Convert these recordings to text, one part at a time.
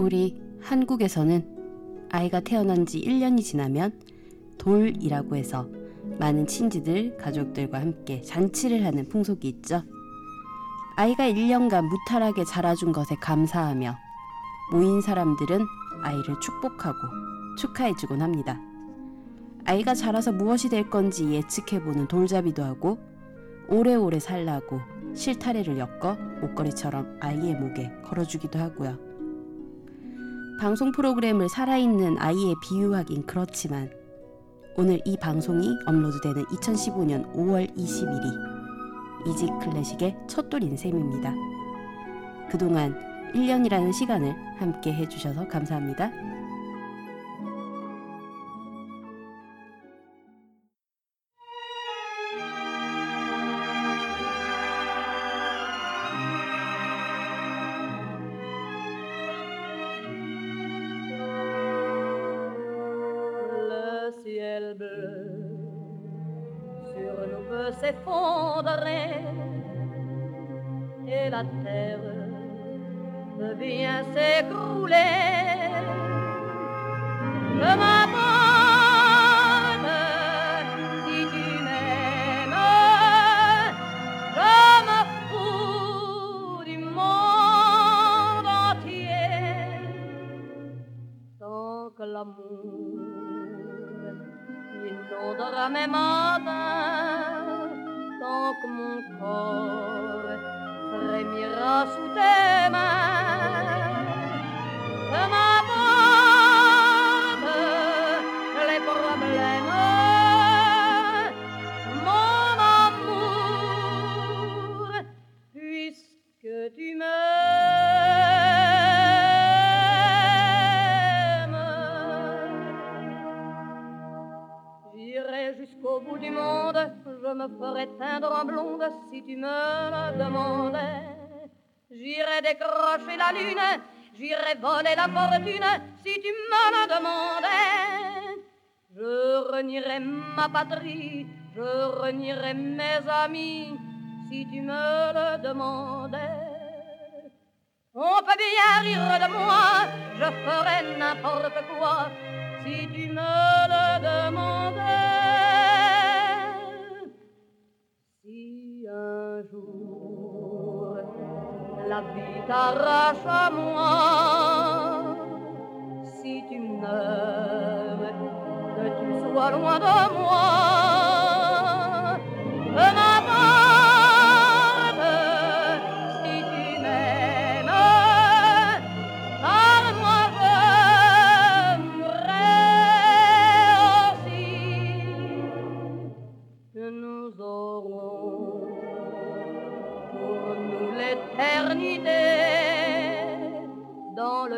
우리 한국에서는 아이가 태어난 지 1년이 지나면 돌이라고 해서 많은 친지들, 가족들과 함께 잔치를 하는 풍속이 있죠. 아이가 1년간 무탈하게 자라준 것에 감사하며 모인 사람들은 아이를 축복하고 축하해주곤 합니다. 아이가 자라서 무엇이 될 건지 예측해보는 돌잡이도 하고 오래오래 살라고 실타래를 엮어 목걸이처럼 아이의 목에 걸어주기도 하고요. 방송 프로그램을 살아있는 아이에 비유하긴 그렇지만 오늘 이 방송이 업로드되는 2015년 5월 21일이 이지 클래식의 첫돌인 셈입니다. 그동안 1년이라는 시간을 함께 해주셔서 감사합니다. su la lune, j'irai voler la fortune si tu me le demandais. Je renierai ma patrie, je renierai mes amis si tu me le demandais. On peut bien rire de moi, je ferai n'importe quoi si tu me le demandais. Si un jour la vie t'arrache à moi, si tu meurs, que tu sois loin de moi,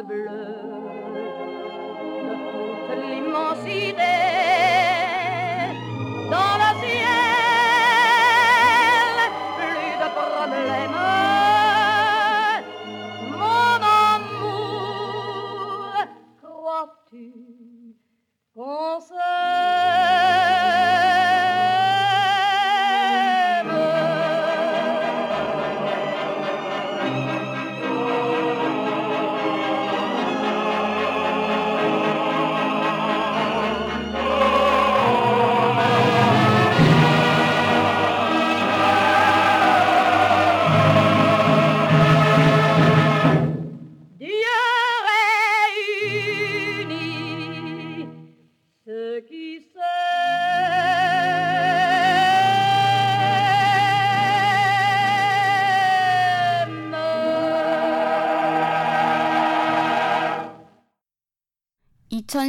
bleu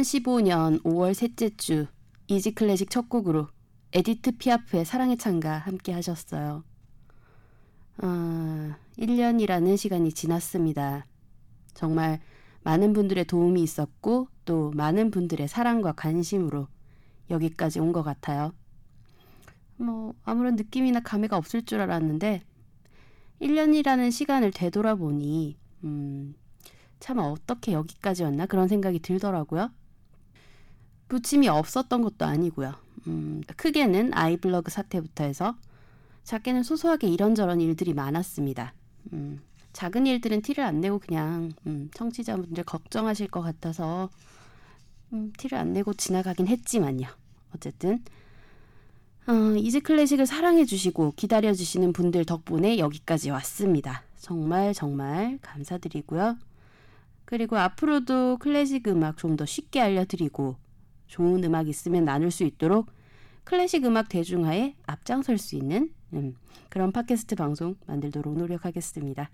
2015년 5월 셋째 주 이지 클래식 첫 곡으로 에디트 피아프의 사랑의 찬가 함께 하셨어요. 아, 1년이라는 시간이 지났습니다. 정말 많은 분들의 도움이 있었고 또 많은 분들의 사랑과 관심으로 여기까지 온 것 같아요. 뭐 아무런 느낌이나 감회가 없을 줄 알았는데 1년이라는 시간을 되돌아보니 음, 참 어떻게 여기까지 왔나 그런 생각이 들더라고요. 부침이 없었던 것도 아니고요. 음, 크게는 아이블로그 사태부터 해서 작게는 소소하게 이런저런 일들이 많았습니다. 음, 작은 일들은 티를 안 내고 그냥 음, 청취자분들 걱정하실 것 같아서 음, 티를 안 내고 지나가긴 했지만요. 어쨌든 어, 이지 클래식을 사랑해 주시고 기다려 주시는 분들 덕분에 여기까지 왔습니다. 정말 정말 감사드리고요. 그리고 앞으로도 클래식 음악 좀 더 쉽게 알려드리고 좋은 음악 있으면 나눌 수 있도록 클래식 음악 대중화에 앞장설 수 있는 음, 그런 팟캐스트 방송 만들도록 노력하겠습니다.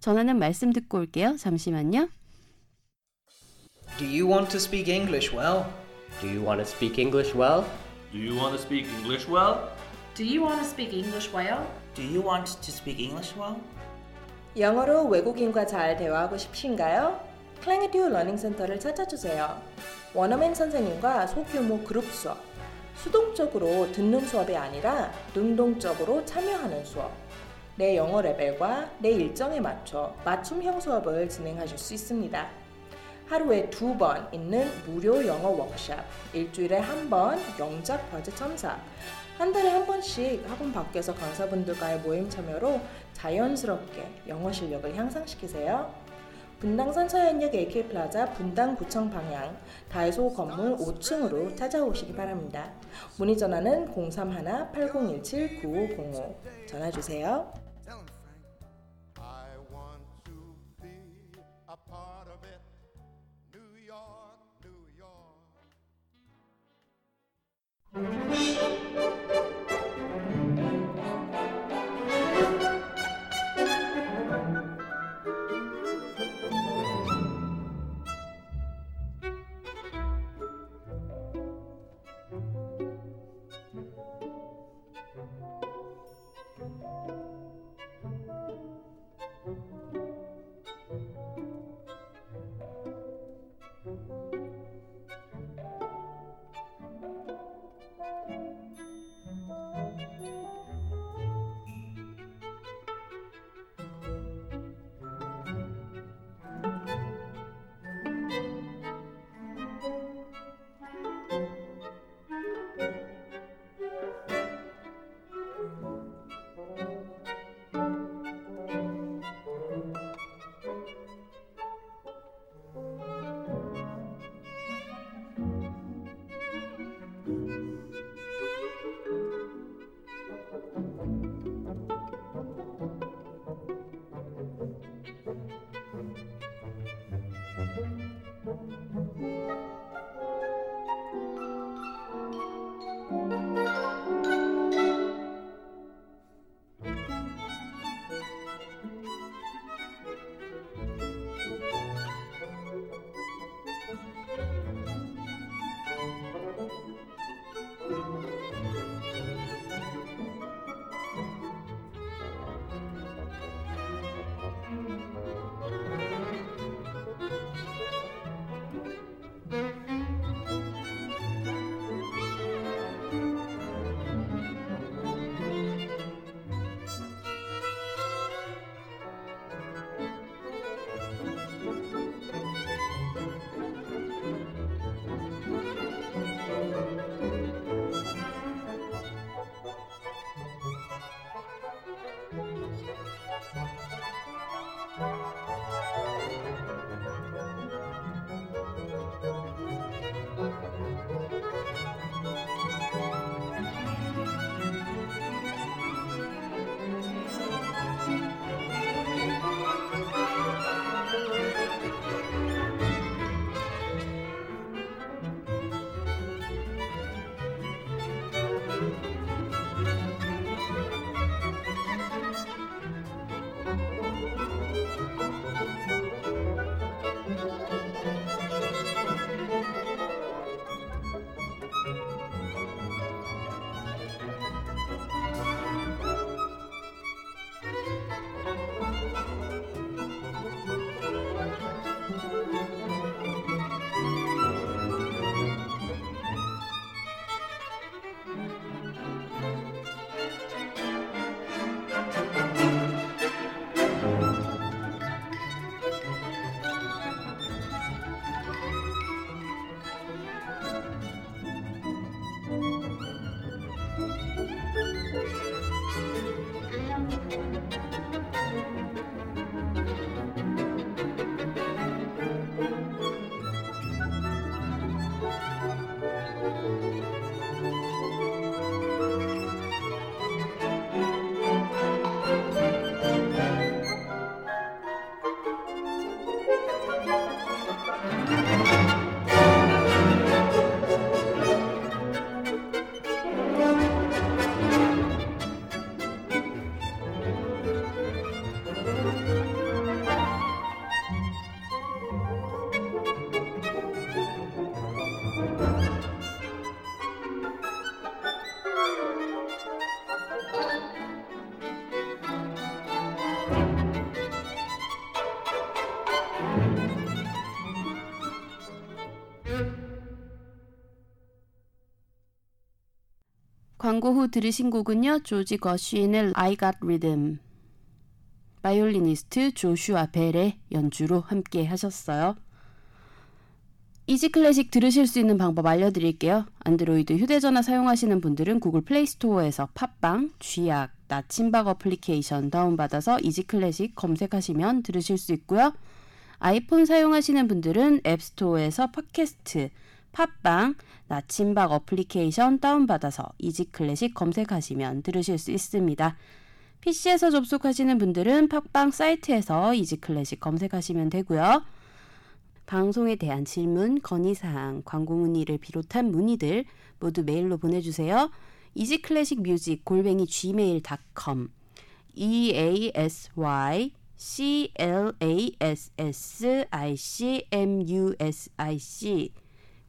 전하는 말씀 듣고 올게요. 잠시만요. Do you want to speak English well? Do you want to speak English well? Do you want to speak English well? Do you want to speak English well? Do you want to speak English well? 영어로 외국인과 잘 대화하고 싶으신가요? 클랭에듀 러닝 센터를 찾아주세요. 원어민 선생님과 소규모 그룹 수업, 수동적으로 듣는 수업이 아니라 능동적으로 참여하는 수업, 내 영어 레벨과 내 일정에 맞춰 맞춤형 수업을 진행하실 수 있습니다. 하루에 두 번 있는 무료 영어 워크샵, 일주일에 한 번 영작 과제 첨삭, 한 달에 한 번씩 학원 밖에서 강사분들과의 모임 참여로 자연스럽게 영어 실력을 향상시키세요. 분당 서현역 AK 플라자 분당구청 방향 다이소 건물 5층으로 찾아오시기 바랍니다. 문의 전화는 031-8017-9505 전화 주세요. 광고 후 들으신 곡은요. 조지 거쉬인의 I Got Rhythm. 바이올리니스트 조슈아 벨의 연주로 함께 하셨어요. 이지 클래식 들으실 수 있는 방법 알려드릴게요. 안드로이드 휴대전화 사용하시는 분들은 구글 플레이 스토어에서 팟빵, 쥐약, 나침박 어플리케이션 다운받아서 이지 클래식 검색하시면 들으실 수 있고요. 아이폰 사용하시는 분들은 앱스토어에서 팟캐스트, 팟빵, 나침박 어플리케이션 다운받아서 이지 클래식 검색하시면 들으실 수 있습니다. PC에서 접속하시는 분들은 팟빵 사이트에서 이지 클래식 검색하시면 되고요. 방송에 대한 질문, 건의사항, 광고 문의를 비롯한 문의들 모두 메일로 보내주세요. easyclassicmusic 골뱅이 gmail.com e a s y c l a s s i c m u s i c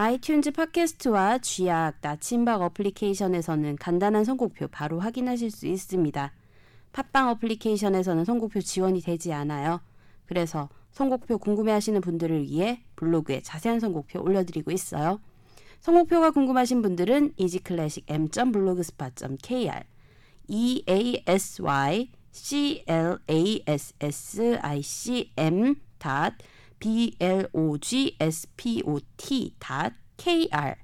아이튠즈 팟캐스트와 쥐약, 나침박 어플리케이션에서는 간단한 선곡표 바로 확인하실 수 있습니다. 팟빵 어플리케이션에서는 선곡표 지원이 되지 않아요. 그래서 선곡표 궁금해하시는 분들을 위해 블로그에 자세한 선곡표 올려드리고 있어요. 선곡표가 궁금하신 분들은 easyclassic m.blogspot.kr e a s y c l a s s i c m b l o g s p o t k r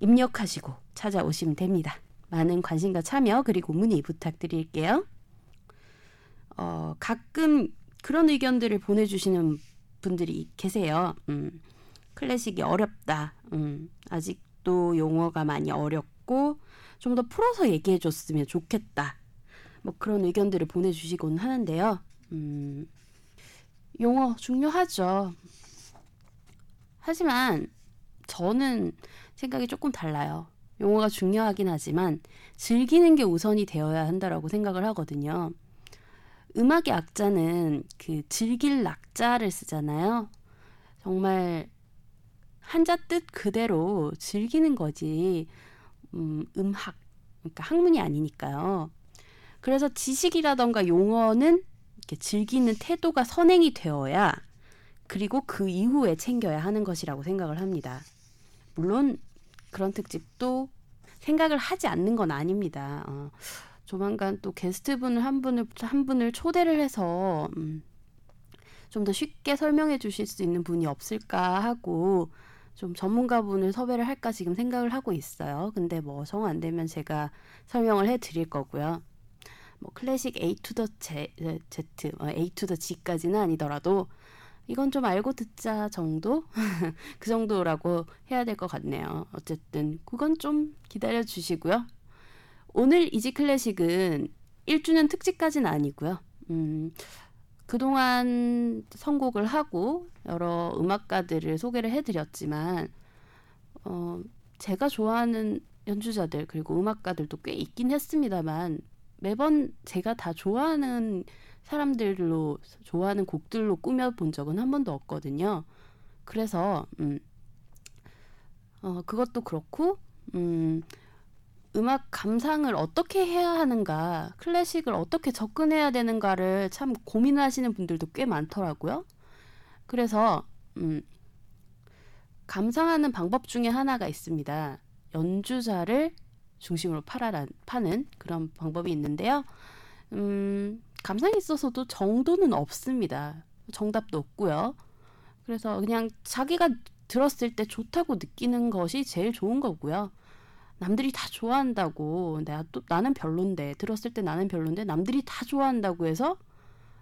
입력하시고 찾아오시면 됩니다. 많은 관심과 참여 그리고 문의 부탁드릴게요. 어, 가끔 그런 의견들을 보내주시는 분들이 계세요. 음, 클래식이 어렵다. 음, 아직도 용어가 많이 어렵고 좀 더 풀어서 얘기해 줬으면 좋겠다. 뭐 그런 의견들을 보내주시곤 하는데요. 음, 용어 중요하죠. 하지만 저는 생각이 조금 달라요. 용어가 중요하긴 하지만 즐기는 게 우선이 되어야 한다라고 생각을 하거든요. 음악의 악자는 그 즐길 낙자를 쓰잖아요. 정말 한자 뜻 그대로 즐기는 거지. 음, 음학 그러니까 학문이 아니니까요. 그래서 지식이라던가 용어는 이렇게 즐기는 태도가 선행이 되어야 그리고 그 이후에 챙겨야 하는 것이라고 생각을 합니다. 물론 그런 특집도 생각을 하지 않는 건 아닙니다. 어, 조만간 또 게스트분을 한 분을 한 분을 초대를 해서 음, 좀 더 쉽게 설명해 주실 수 있는 분이 없을까 하고 좀 전문가분을 섭외를 할까 지금 생각을 하고 있어요. 근데 뭐 정 안 되면 제가 설명을 해 드릴 거고요. 뭐 클래식 A to the Z, Z 어, A to the G까지는 아니더라도 이건 좀 알고 듣자 정도? 그 정도라고 해야 될 것 같네요. 어쨌든 그건 좀 기다려 주시고요. 오늘 이지 클래식은 1주년 특집까지는 아니고요. 음, 그동안 선곡을 하고 여러 음악가들을 소개를 해드렸지만 어, 제가 좋아하는 연주자들 그리고 음악가들도 꽤 있긴 했습니다만 매번 제가 다 좋아하는 사람들로 좋아하는 곡들로 꾸며 본 적은 한 번도 없거든요. 그래서 음, 어, 그것도 그렇고 음, 음악 감상을 어떻게 해야 하는가, 클래식을 어떻게 접근해야 되는가를 참 고민하시는 분들도 꽤 많더라고요. 그래서 음, 감상하는 방법 중에 하나가 있습니다. 연주자를 중심으로 팔아라, 파는 그런 방법이 있는데요. 음, 감상에 있어서도 정도는 없습니다. 정답도 없고요. 그래서 그냥 자기가 들었을 때 좋다고 느끼는 것이 제일 좋은 거고요. 남들이 다 좋아한다고 내가 또 나는 별론데 들었을 때 나는 별론데 남들이 다 좋아한다고 해서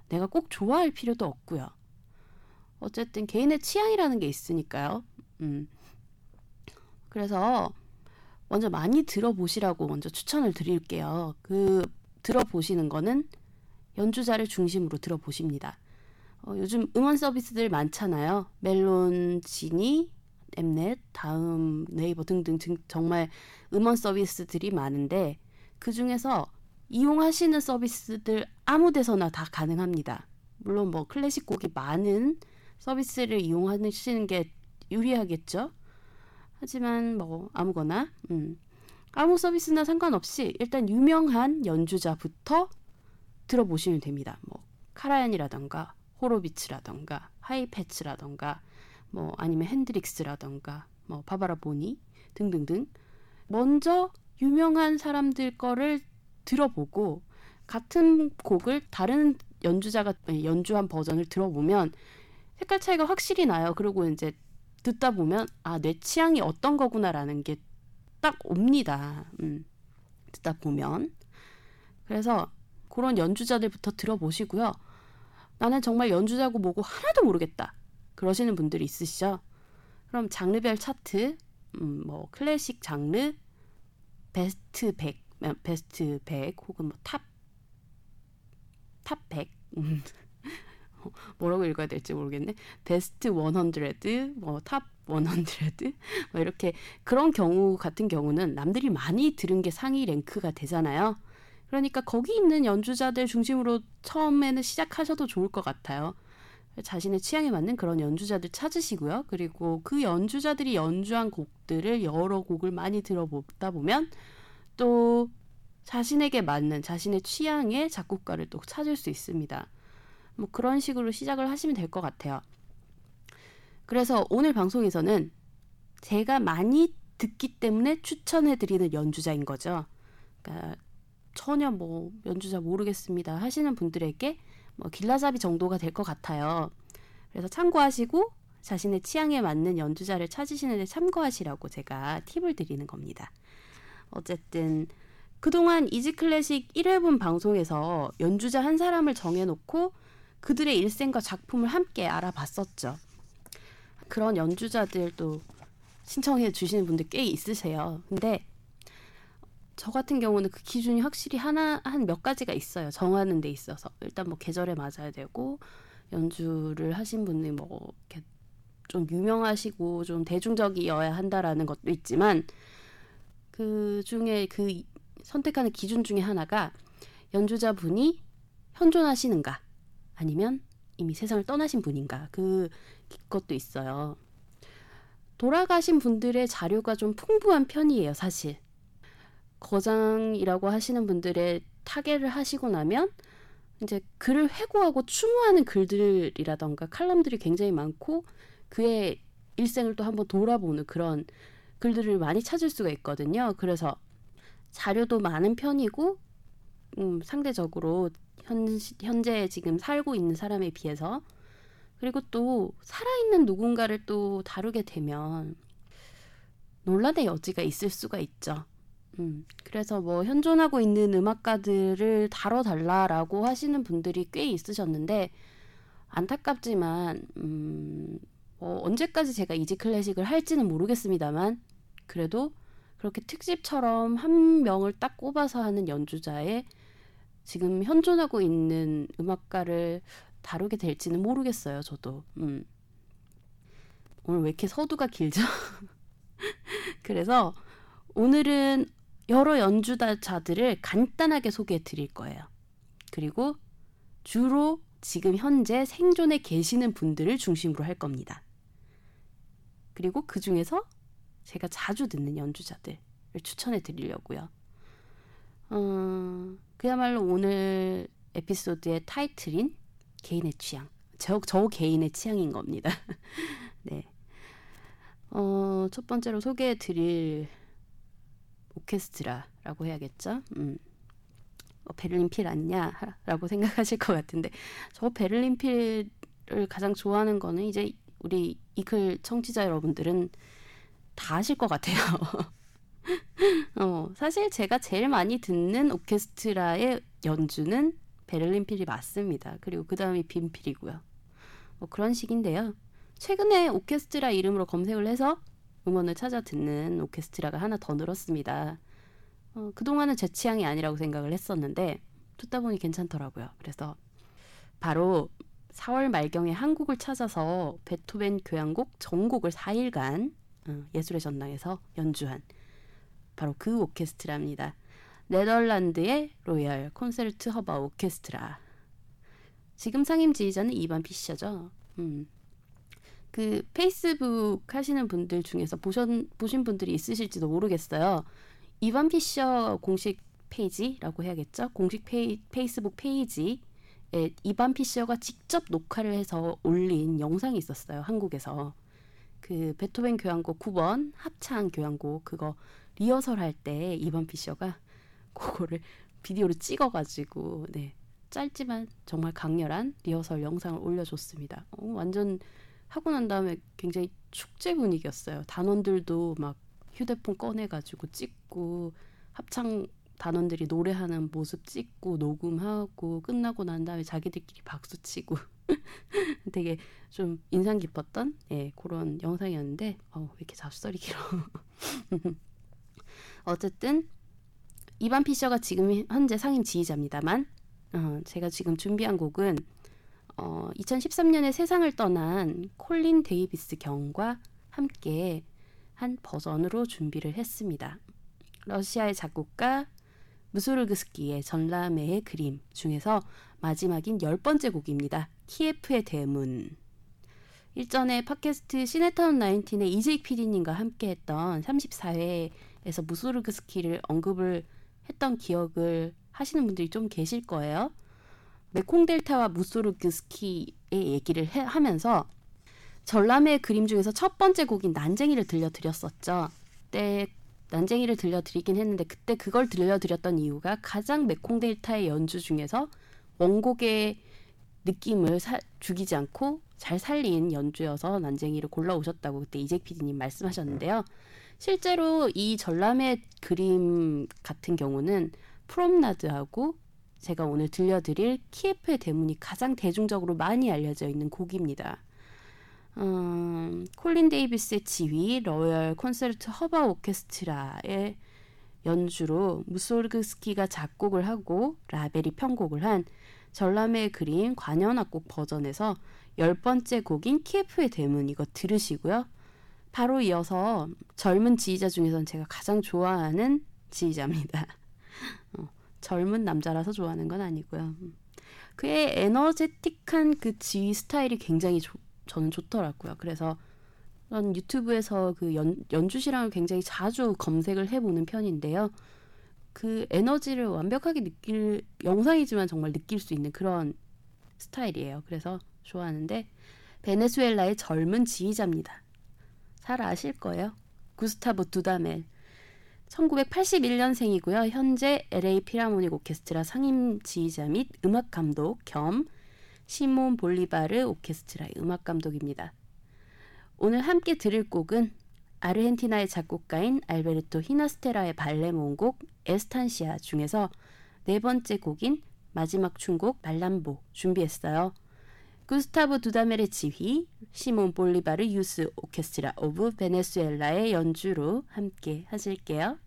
내가 꼭 좋아할 필요도 없고요. 어쨌든 개인의 취향이라는 게 있으니까요. 음. 그래서 먼저 많이 들어보시라고 먼저 추천을 드릴게요. 그 들어보시는 거는 연주자를 중심으로 들어보십니다. 어, 요즘 응원 서비스들 많잖아요. 멜론, 지니, 엠넷, 다음 네이버 등등 정말 음원 서비스들이 많은데 그 중에서 이용하시는 서비스들 아무 데서나 다 가능합니다. 물론 뭐 클래식 곡이 많은 서비스를 이용하시는 게 유리하겠죠. 하지만 뭐 아무거나 음. 아무 서비스나 상관없이 일단 유명한 연주자부터 들어보시면 됩니다. 뭐 카라얀이라던가 호로비츠라던가 하이패츠라던가 뭐 아니면 핸드릭스라던가 뭐 바바라 보니 등등등 먼저 유명한 사람들 거를 들어보고 같은 곡을 다른 연주자가 연주한 버전을 들어보면 색깔 차이가 확실히 나요. 그리고 이제 듣다 보면 아 내 취향이 어떤 거구나라는 게 딱 옵니다. 음, 듣다 보면 그래서 그런 연주자들부터 들어보시고요. 나는 정말 연주자고 뭐고 하나도 모르겠다. 그러시는 분들이 있으시죠? 그럼 장르별 차트, 음, 뭐 클래식 장르, 베스트 100, 베스트 100 혹은 뭐 탑, 탑 100. 음. 뭐라고 읽어야 될지 모르겠네. 베스트 100, 뭐탑 100, 뭐 이렇게 그런 경우 같은 경우는 남들이 많이 들은 게 상위 랭크가 되잖아요. 그러니까 거기 있는 연주자들 중심으로 처음에는 시작하셔도 좋을 것 같아요. 자신의 취향에 맞는 그런 연주자들 찾으시고요. 그리고 그 연주자들이 연주한 곡들을 여러 곡을 많이 들어보다 보면 또 자신에게 맞는 자신의 취향의 작곡가를 또 찾을 수 있습니다. 뭐 그런 식으로 시작을 하시면 될 것 같아요. 그래서 오늘 방송에서는 제가 많이 듣기 때문에 추천해 드리는 연주자인 거죠. 그러니까 전혀 뭐 연주자 모르겠습니다 하시는 분들에게 뭐 길라잡이 정도가 될 것 같아요. 그래서 참고하시고 자신의 취향에 맞는 연주자를 찾으시는데 참고하시라고 제가 팁을 드리는 겁니다. 어쨌든 그동안 이지 클래식 1회분 방송에서 연주자 한 사람을 정해놓고 그들의 일생과 작품을 함께 알아봤었죠. 그런 연주자들도 신청해 주시는 분들 꽤 있으세요. 근데 저 같은 경우는 그 기준이 확실히 하나 한 몇 가지가 있어요. 정하는 데 있어서 일단 뭐 계절에 맞아야 되고 연주를 하신 분이 뭐 이렇게 좀 유명하시고 좀 대중적이어야 한다라는 것도 있지만 그 중에 그 선택하는 기준 중에 하나가 연주자분이 현존하시는가 아니면 이미 세상을 떠나신 분인가 그 것도 있어요. 돌아가신 분들의 자료가 좀 풍부한 편이에요, 사실. 거장이라고 하시는 분들의 타계를 하시고 나면 이제 글을 회고하고 추모하는 글들이라던가 칼럼들이 굉장히 많고 그의 일생을 또 한번 돌아보는 그런 글들을 많이 찾을 수가 있거든요. 그래서 자료도 많은 편이고 음, 상대적으로 현, 현재 지금 살고 있는 사람에 비해서 그리고 또 살아있는 누군가를 또 다루게 되면 논란의 여지가 있을 수가 있죠. 음, 그래서 뭐 현존하고 있는 음악가들을 다뤄달라라고 하시는 분들이 꽤 있으셨는데 안타깝지만 음, 뭐 언제까지 제가 이지 클래식을 할지는 모르겠습니다만 그래도 그렇게 특집처럼 한 명을 딱 꼽아서 하는 연주자의 지금 현존하고 있는 음악가를 다루게 될지는 모르겠어요. 저도. 음. 오늘 왜 이렇게 서두가 길죠? 그래서 오늘은 여러 연주자들을 간단하게 소개해 드릴 거예요. 그리고 주로 지금 현재 생존에 계시는 분들을 중심으로 할 겁니다. 그리고 그 중에서 제가 자주 듣는 연주자들을 추천해 드리려고요. 어, 그야말로 오늘 에피소드의 타이틀인 개인의 취향. 저, 저 개인의 취향인 겁니다. 네. 어, 첫 번째로 소개해 드릴 오케스트라라고 해야겠죠. 음. 어, 베를린 필 아니냐 라고 생각하실 것 같은데 저 베를린 필을 가장 좋아하는 거는 이제 우리 이클 청취자 여러분들은 다 아실 것 같아요. 어, 사실 제가 제일 많이 듣는 오케스트라의 연주는 베를린 필이 맞습니다. 그리고 그 다음이 빈필이고요. 뭐 그런 식인데요. 최근에 오케스트라 이름으로 검색을 해서 음원을 찾아 듣는 오케스트라가 하나 더 늘었습니다. 어, 그동안은 제 취향이 아니라고 생각을 했었는데 듣다 보니 괜찮더라고요. 그래서 바로 4월 말경에 한국을 찾아서 베토벤 교향곡 전곡을 4일간 어, 예술의 전당에서 연주한 바로 그 오케스트라입니다. 네덜란드의 로열 콘세르트 허바우 오케스트라. 지금 상임 지휘자는 이반 피셔죠. 음. 그 페이스북 하시는 분들 중에서 보신, 보신 분들이 있으실지도 모르겠어요. 이반 피셔 공식 페이지라고 해야겠죠? 공식 페이, 페이스북 페이지에 이반 피셔가 직접 녹화를 해서 올린 영상이 있었어요. 한국에서. 그 베토벤 교향곡 9번 합창 교향곡 그거 리허설 할 때 이반 피셔가 그거를 비디오로 찍어가지고 네 짧지만 정말 강렬한 리허설 영상을 올려줬습니다. 어, 완전 하고 난 다음에 굉장히 축제 분위기였어요. 단원들도 막 휴대폰 꺼내가지고 찍고 합창 단원들이 노래하는 모습 찍고 녹음하고 끝나고 난 다음에 자기들끼리 박수 치고 되게 좀 인상 깊었던 예, 그런 영상이었는데 어, 왜 이렇게 잡설이 길어 어쨌든 이반 피셔가 지금 현재 상임 지휘자입니다만 어, 제가 지금 준비한 곡은 어, 2013년에 세상을 떠난 콜린 데이비스 경과 함께 한 버전으로 준비를 했습니다. 러시아의 작곡가 무소르그스키의 전람회의 그림 중에서 마지막인 열 번째 곡입니다. 키예프의 대문. 일전에 팟캐스트 시네타운 19의 이재익 PD님과 함께했던 34회 에서 무소르그스키를 언급을 했던 기억을 하시는 분들이 좀 계실 거예요. 메콩델타와 무소르그스키의 얘기를 해, 하면서 전람의 그림 중에서 첫 번째 곡인 난쟁이를 들려드렸었죠. 그때 난쟁이를 들려드리긴 했는데 그때 그걸 들려드렸던 이유가 가장 메콩델타의 연주 중에서 원곡의 느낌을 사, 죽이지 않고 잘 살린 연주여서 난쟁이를 골라 오셨다고 그때 이재 PD님 말씀하셨는데요. 실제로 이 전람의 그림 같은 경우는 프롬나드하고 제가 오늘 들려드릴 키예프의 대문이 가장 대중적으로 많이 알려져 있는 곡입니다. 음, 콜린 데이비스의 지휘, 로열 콘서트 허바 오케스트라의 연주로 무소르그스키가 작곡을 하고 라벨이 편곡을 한 전람의 그림 관현악곡 버전에서 열 번째 곡인 키예프의 대문 이거 들으시고요. 바로 이어서 젊은 지휘자 중에서는 제가 가장 좋아하는 지휘자입니다. 어, 젊은 남자라서 좋아하는 건 아니고요. 그의 에너제틱한 그 지휘 스타일이 굉장히 조, 저는 좋더라고요. 그래서 전 유튜브에서 그 연, 연주실랑을 굉장히 자주 검색을 해보는 편인데요. 그 에너지를 완벽하게 느낄 영상이지만 정말 느낄 수 있는 그런 스타일이에요. 그래서 좋아하는데 베네수엘라의 젊은 지휘자입니다. 잘 아실 거예요. 구스타보 두다멜. 1981년생이고요. 현재 LA 피라모닉 오케스트라 상임 지휘자 및 음악 감독 겸 시몬 볼리바르 오케스트라의 음악 감독입니다. 오늘 함께 들을 곡은 아르헨티나의 작곡가인 알베르토 히나스테라의 발레 모음곡 에스탄시아 중에서 네 번째 곡인 마지막 춤곡 말람보 준비했어요. 구스타브 두다멜의 지휘, 시몬 볼리바르 Youth Orchestra of Venezuela의 연주로 함께 하실게요.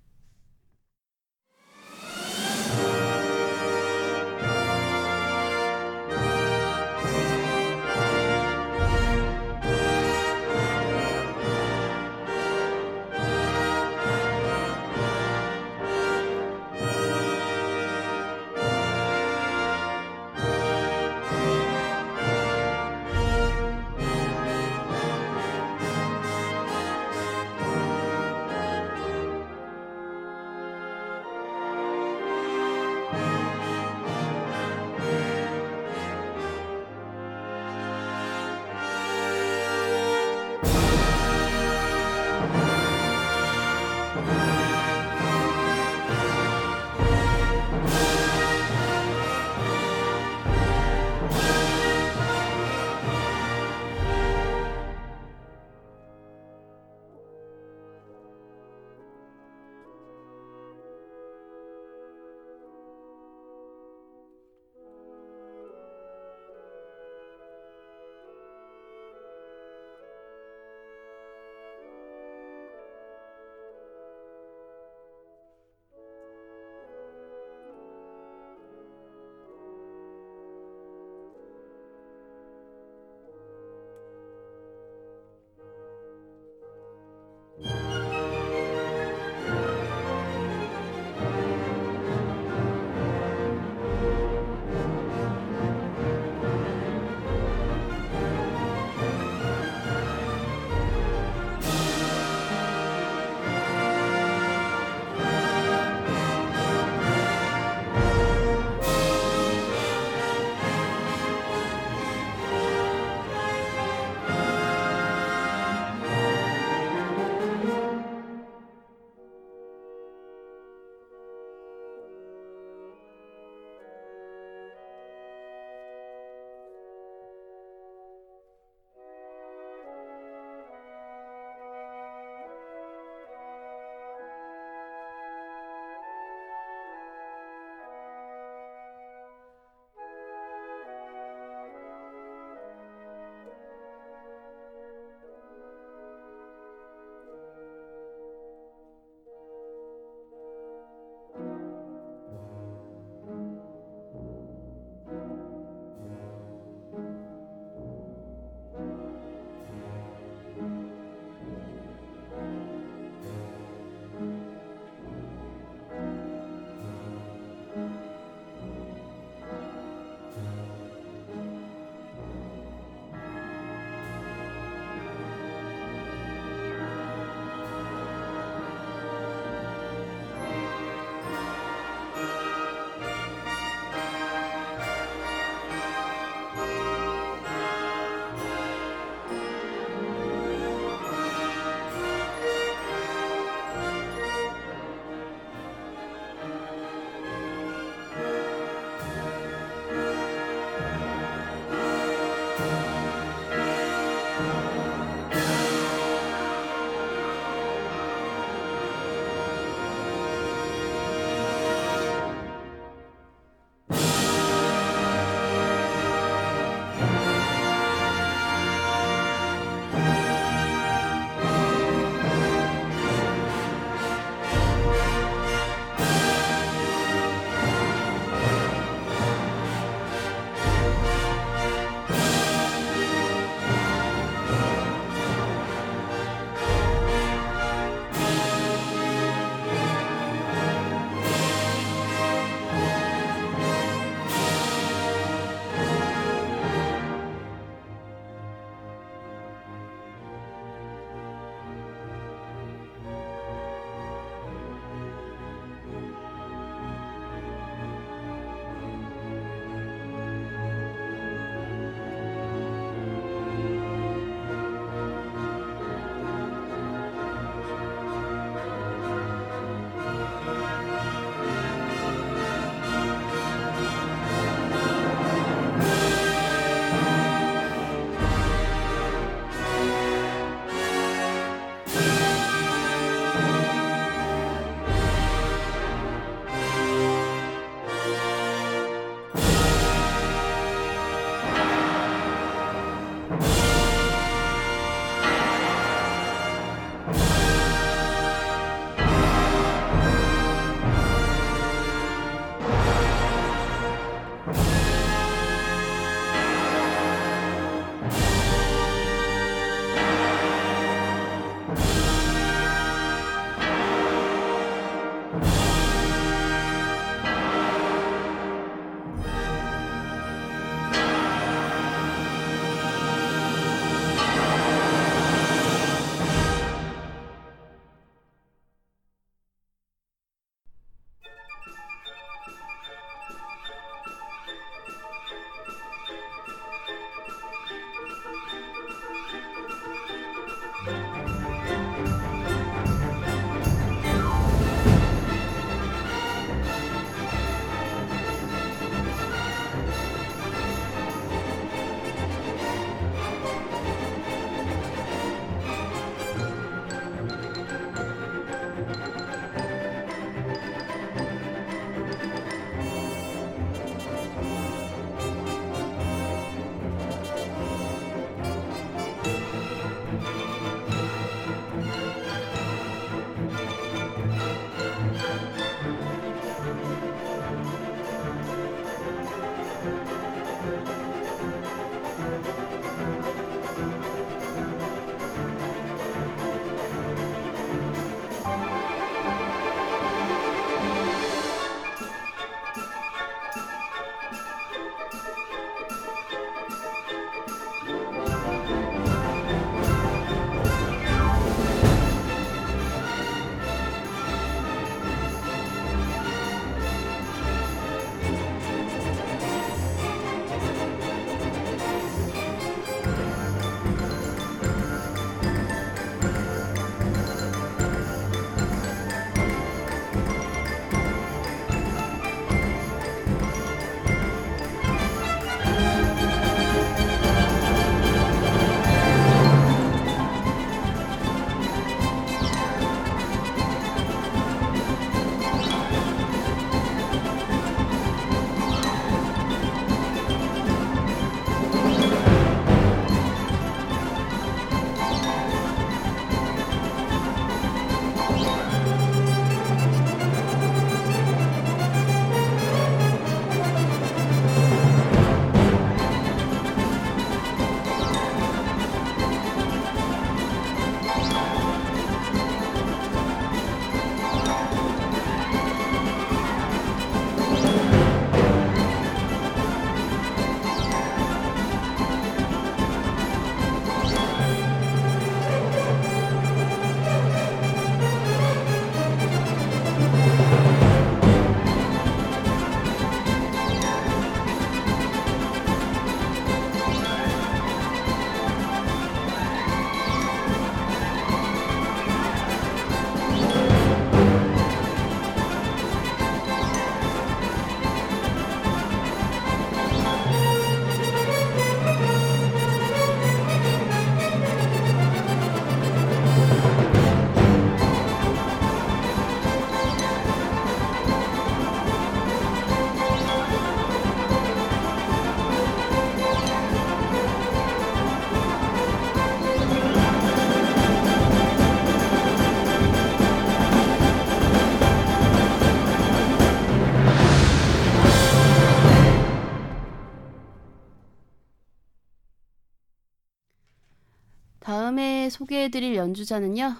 소개해드릴 연주자는요.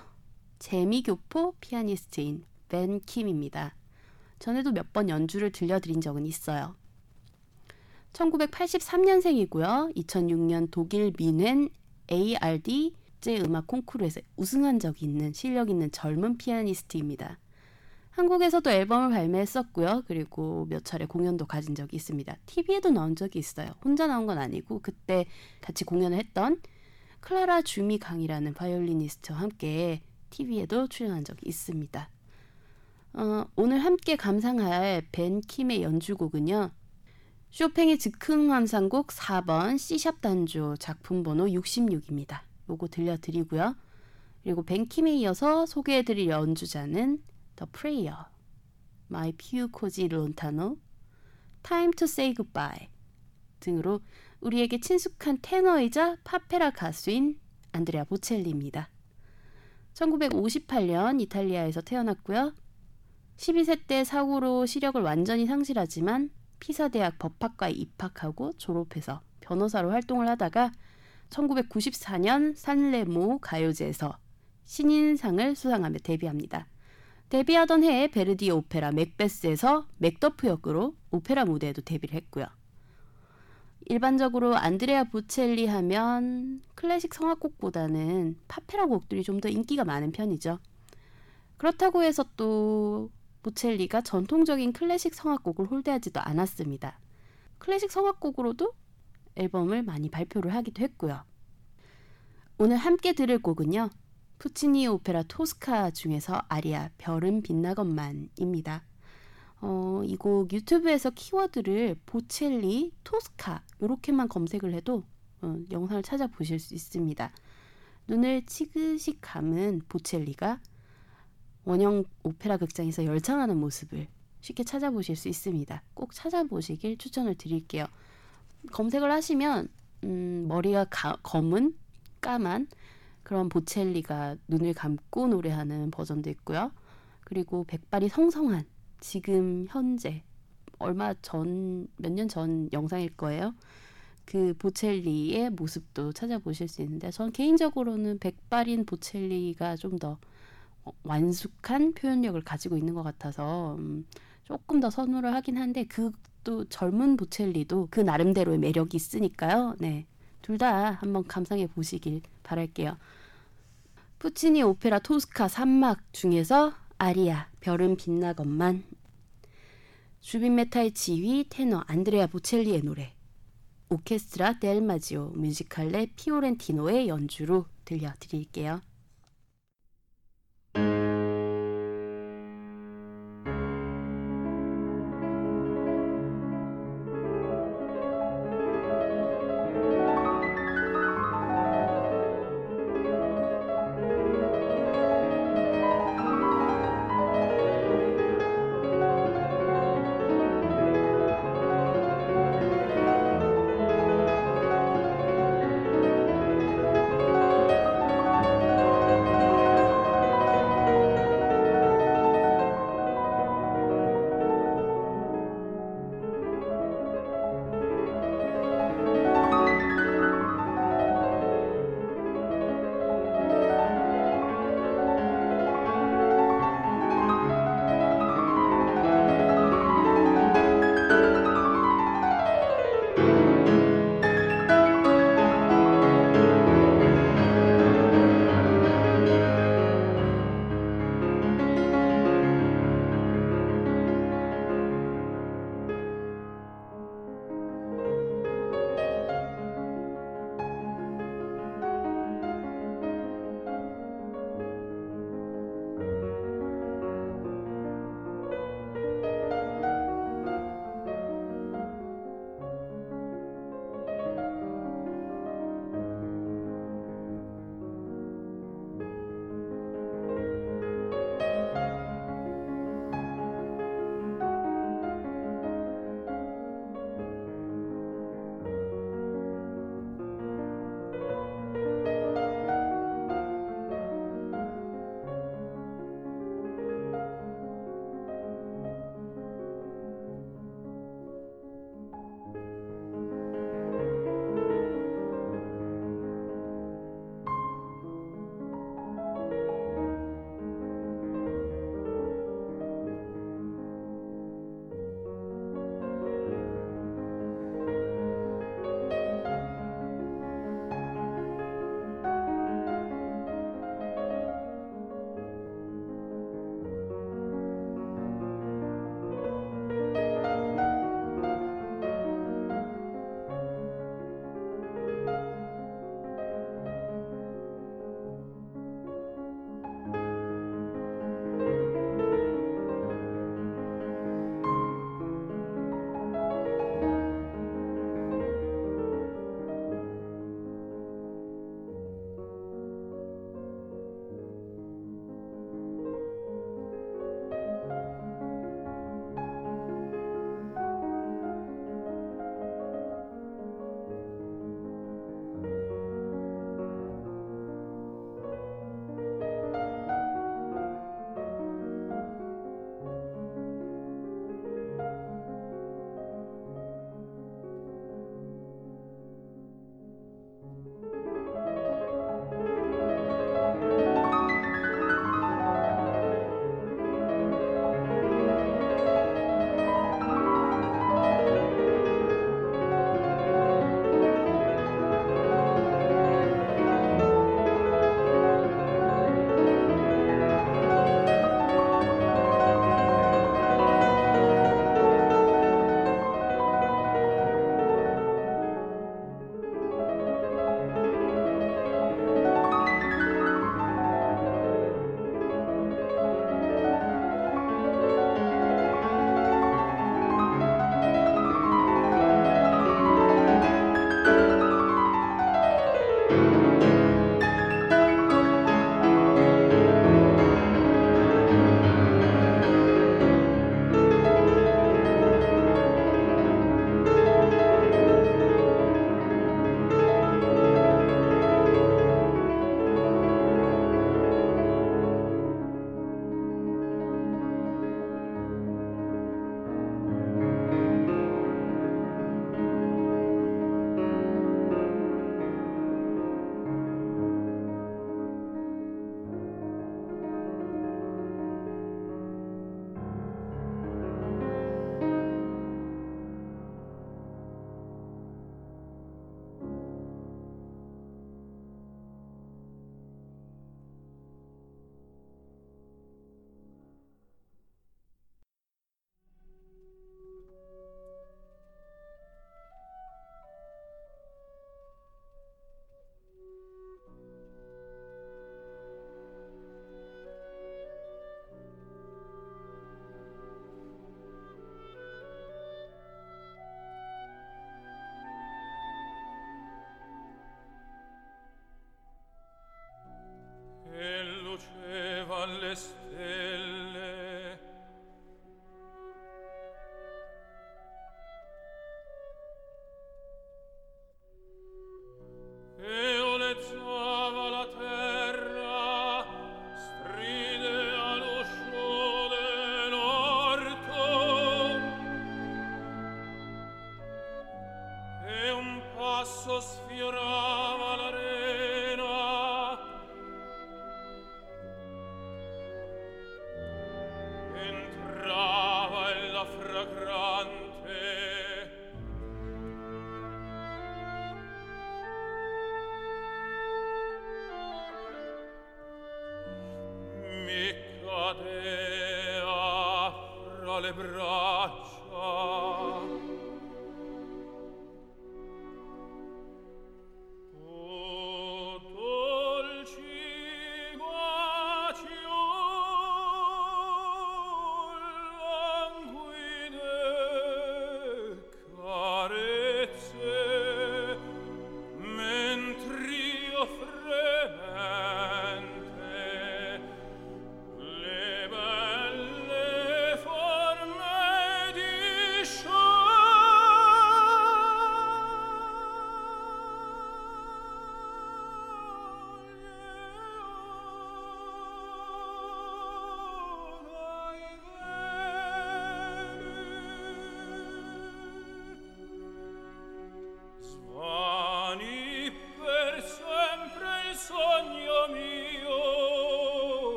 재미교포 피아니스트인 벤 킴입니다. 전에도 몇 번 연주를 들려드린 적은 있어요. 1983년생이고요. 2006년 독일 민헨 ARD 제 음악 콩쿠르에서 우승한 적이 있는 실력 있는 젊은 피아니스트입니다. 한국에서도 앨범을 발매했었고요. 그리고 몇 차례 공연도 가진 적이 있습니다. TV에도 나온 적이 있어요. 혼자 나온 건 아니고 그때 같이 공연을 했던 클라라 주미 강이라는 바이올리니스트와 함께 TV에도 출연한 적이 있습니다. 어, 오늘 함께 감상할 벤 킴의 연주곡은요. 쇼팽의 즉흥 환상곡 4번 C샵 단조 작품 번호 66입니다. 요거 들려드리고요. 그리고 벤 킴에 이어서 소개해드릴 연주자는 The Prayer, My Piu Cosi Lontano, Time to Say Goodbye 등으로 우리에게 친숙한 테너이자 파페라 가수인 안드레아 보첼리입니다. 1958년 이탈리아에서 태어났고요. 12세 때 사고로 시력을 완전히 상실하지만 피사 대학 법학과에 입학하고 졸업해서 변호사로 활동을 하다가 1994년 산레모 가요제에서 신인상을 수상하며 데뷔합니다. 데뷔하던 해에 베르디 오페라 맥베스에서 맥더프 역으로 오페라 무대에도 데뷔를 했고요. 일반적으로 안드레아 보첼리 하면 클래식 성악곡보다는 팝페라 곡들이 좀 더 인기가 많은 편이죠. 그렇다고 해서 또 보첼리가 전통적인 클래식 성악곡을 홀대하지도 않았습니다. 클래식 성악곡으로도 앨범을 많이 발표를 하기도 했고요. 오늘 함께 들을 곡은요. 푸치니 오페라 토스카 중에서 아리아 별은 빛나건만입니다. 어, 이 곡 유튜브에서 키워드를 보첼리, 토스카 이렇게만 검색을 해도 어, 영상을 찾아보실 수 있습니다. 눈을 치그시 감은 보첼리가 원형 오페라 극장에서 열창하는 모습을 쉽게 찾아보실 수 있습니다. 꼭 찾아보시길 추천을 드릴게요. 검색을 하시면 음, 머리가 가, 검은 까만 그런 보첼리가 눈을 감고 노래하는 버전도 있고요. 그리고 백발이 성성한 지금 현재 얼마 전 몇 년 전 영상일 거예요. 그 보첼리의 모습도 찾아보실 수 있는데 전 개인적으로는 백발인 보첼리가 좀 더 완숙한 표현력을 가지고 있는 것 같아서 음, 조금 더 선호를 하긴 한데 그또 젊은 보첼리도 그 나름대로의 매력이 있으니까요. 네. 둘 다 한번 감상해 보시길 바랄게요. 푸치니 오페라 토스카 3막 중에서 아리아 별은 빛나건만 주빈 메타의 지휘 테너 안드레아 보첼리의 노래 오케스트라 델마지오 뮤지칼레 피오렌티노의 연주로 들려드릴게요.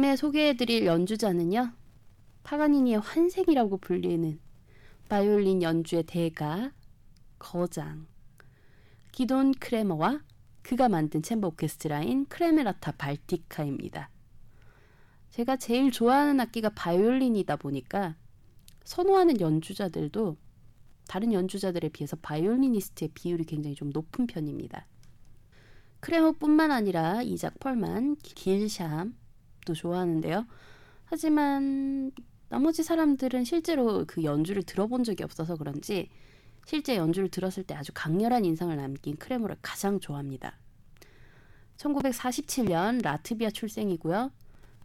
다음에 소개해드릴 연주자는요. 파가니니의 환생이라고 불리는 바이올린 연주의 대가, 거장, 기돈 크레머와 그가 만든 chamber 오케스트라인 크레메라타 발티카입니다. 제가 제일 좋아하는 악기가 바이올린이다 보니까 선호하는 연주자들도 다른 연주자들에 비해서 바이올리니스트의 비율이 굉장히 좀 높은 편입니다. 크레머뿐만 아니라 이작 펄만, 길샴 도 좋아하는데요. 하지만 나머지 사람들은 실제로 그 연주를 들어본 적이 없어서 그런지 실제 연주를 들었을 때 아주 강렬한 인상을 남긴 크레모를 가장 좋아합니다. 1947년 라트비아 출생이고요.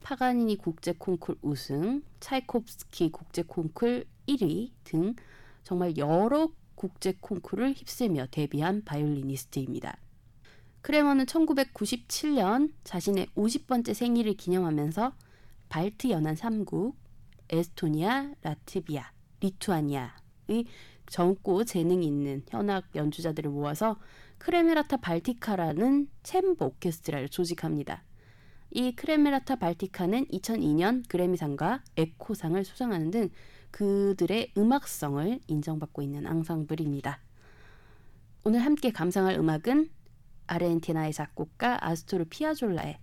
파가니니 국제 콩쿨 우승, 차이콥스키 국제 콩쿨 1위 등 정말 여러 국제 콩쿨을 휩쓸며 데뷔한 바이올리니스트입니다. 크레머는 1997년 자신의 50번째 생일을 기념하면서 발트 연안 3국, 에스토니아, 라트비아, 리투아니아의 젊고 재능 있는 현악 연주자들을 모아서 크레메라타 발티카라는 챔버 오케스트라를 조직합니다. 이 크레메라타 발티카는 2002년 그래미상과 에코상을 수상하는 등 그들의 음악성을 인정받고 있는 앙상블입니다. 오늘 함께 감상할 음악은 아르헨티나의 작곡가 아스토르 피아졸라의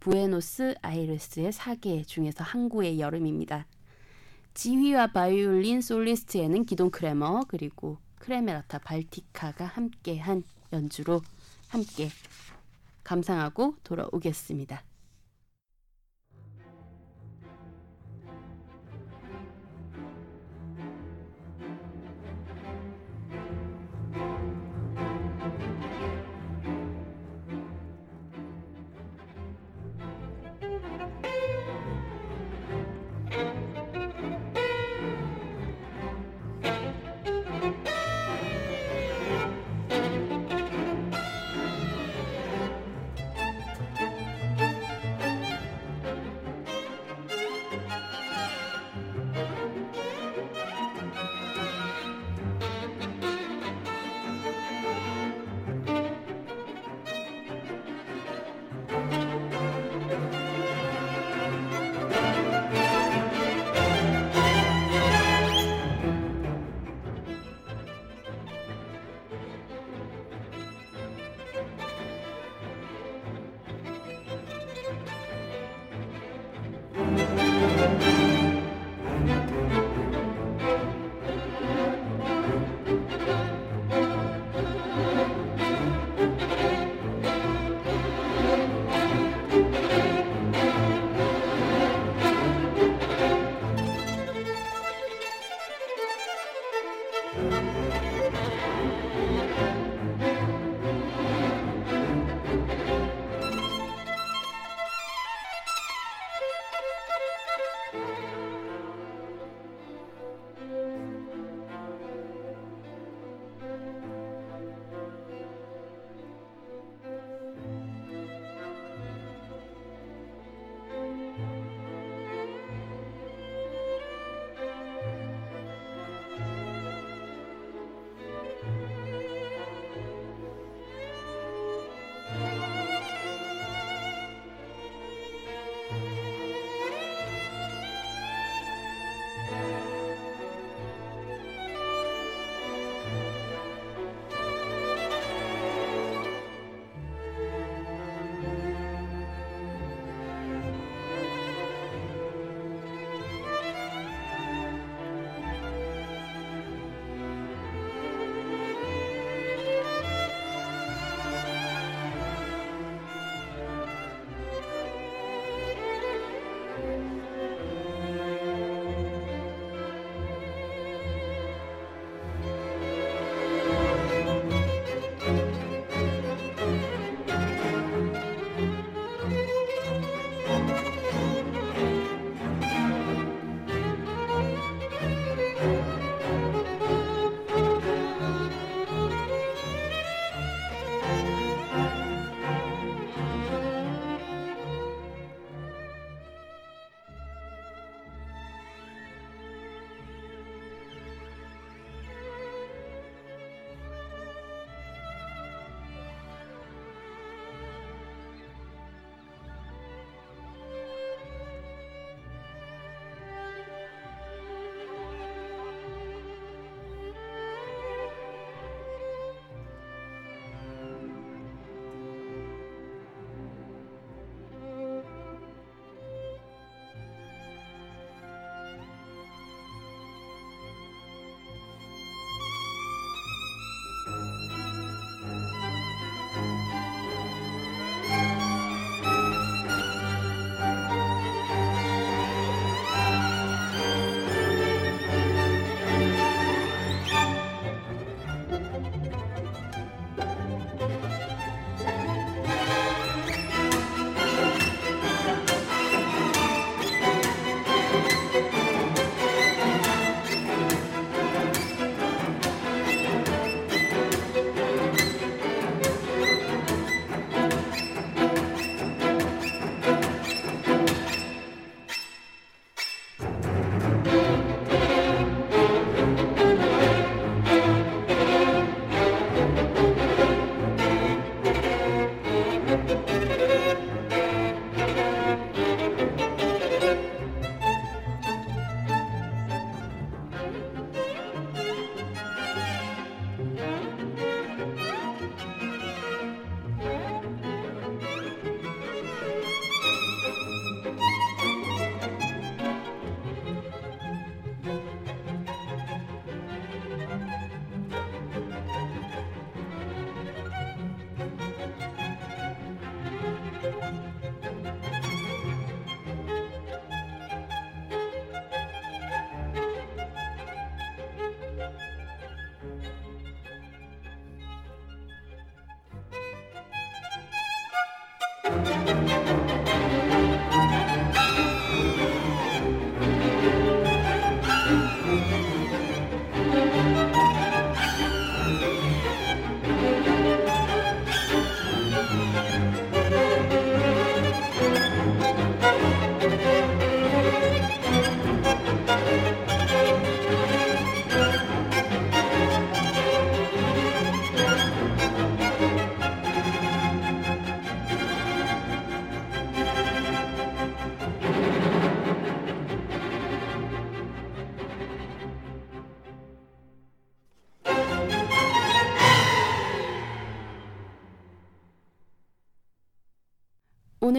부에노스 아이레스의 사계 중에서 항구의 여름입니다. 지휘와 바이올린 솔리스트에는 기동 크레머 그리고 크레메라타 발티카가 함께한 연주로 함께 감상하고 돌아오겠습니다.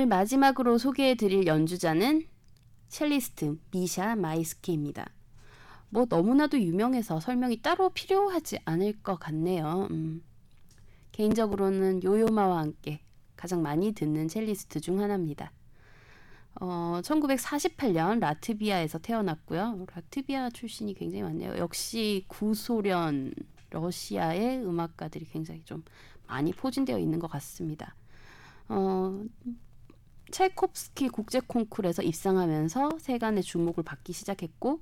오늘 마지막으로 소개해 드릴 연주자는 첼리스트 미샤 마이스키입니다. 뭐 너무나도 유명해서 설명이 따로 필요하지 않을 것 같네요. 음. 개인적으로는 요요마와 함께 가장 많이 듣는 첼리스트 중 하나입니다. 어, 1948년 라트비아에서 태어났고요. 라트비아 출신이 굉장히 많네요. 역시 구소련 러시아의 음악가들이 굉장히 좀 많이 포진되어 있는 것 같습니다. 어, 찰콥스키 국제 콩쿨에서 입상하면서 세간의 주목을 받기 시작했고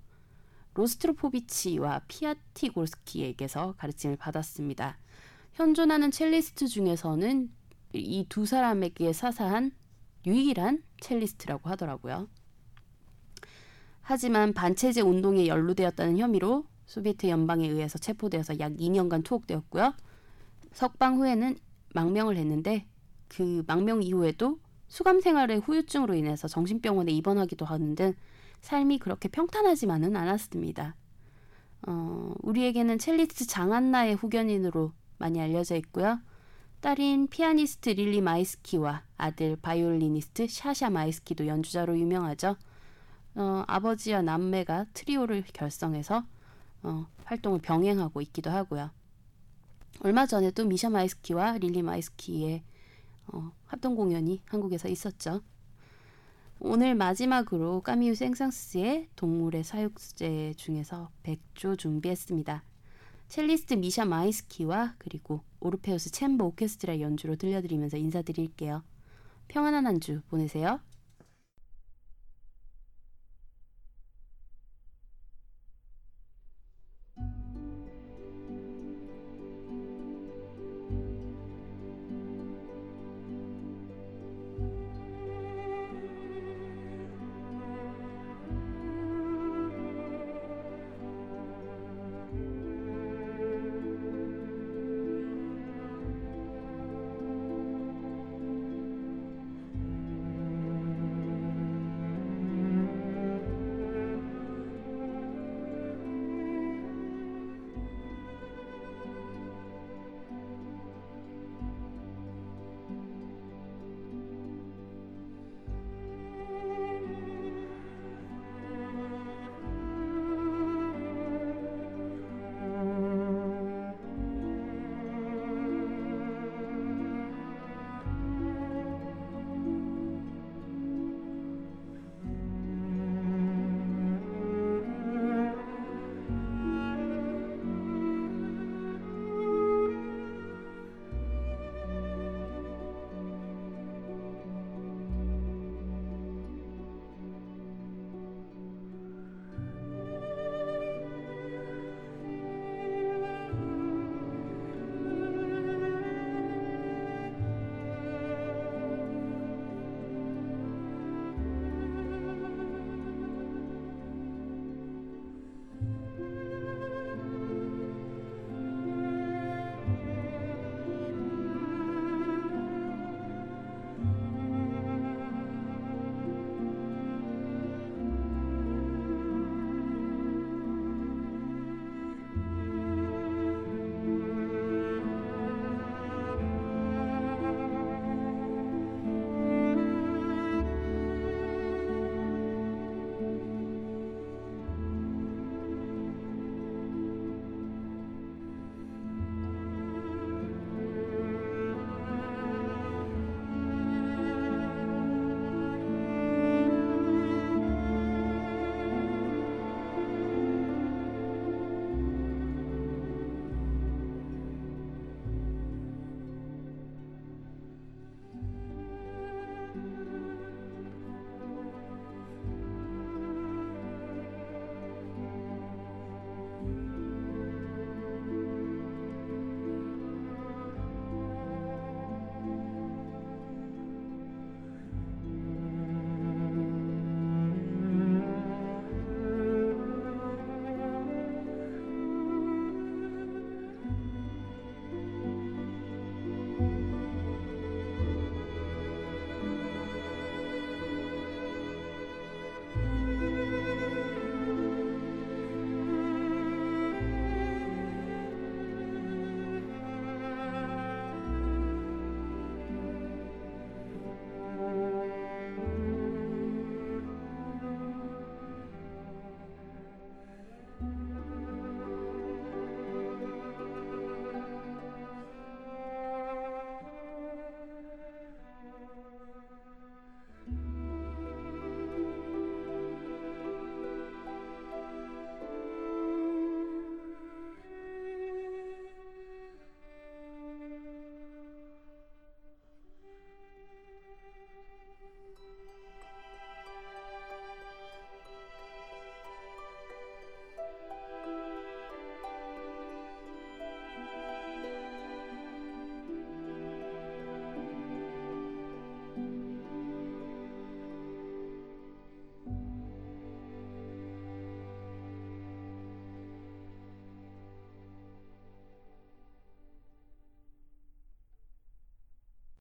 로스트로포비치와 피아티고스키에게서 가르침을 받았습니다. 현존하는 첼리스트 중에서는 이 두 사람에게 사사한 유일한 첼리스트라고 하더라고요. 하지만 반체제 운동에 연루되었다는 혐의로 소비에트 연방에 의해서 체포되어서 약 2년간 투옥되었고요. 석방 후에는 망명을 했는데 그 망명 이후에도 수감 생활의 후유증으로 인해서 정신병원에 입원하기도 하는 등 삶이 그렇게 평탄하지만은 않았습니다. 어, 우리에게는 첼리스트 장한나의 후견인으로 많이 알려져 있고요. 딸인 피아니스트 릴리 마이스키와 아들 바이올리니스트 샤샤 마이스키도 연주자로 유명하죠. 어, 아버지와 남매가 트리오를 결성해서 어, 활동을 병행하고 있기도 하고요. 얼마 전에도 미샤 마이스키와 릴리 마이스키의 어, 합동 공연이 한국에서 있었죠. 오늘 마지막으로 까미우 생상스의 동물의 사육제 중에서 백조 준비했습니다. 첼리스트 미샤 마이스키와 그리고 오르페우스 챔버 오케스트라 연주로 들려드리면서 인사드릴게요. 평안한 한 주 보내세요.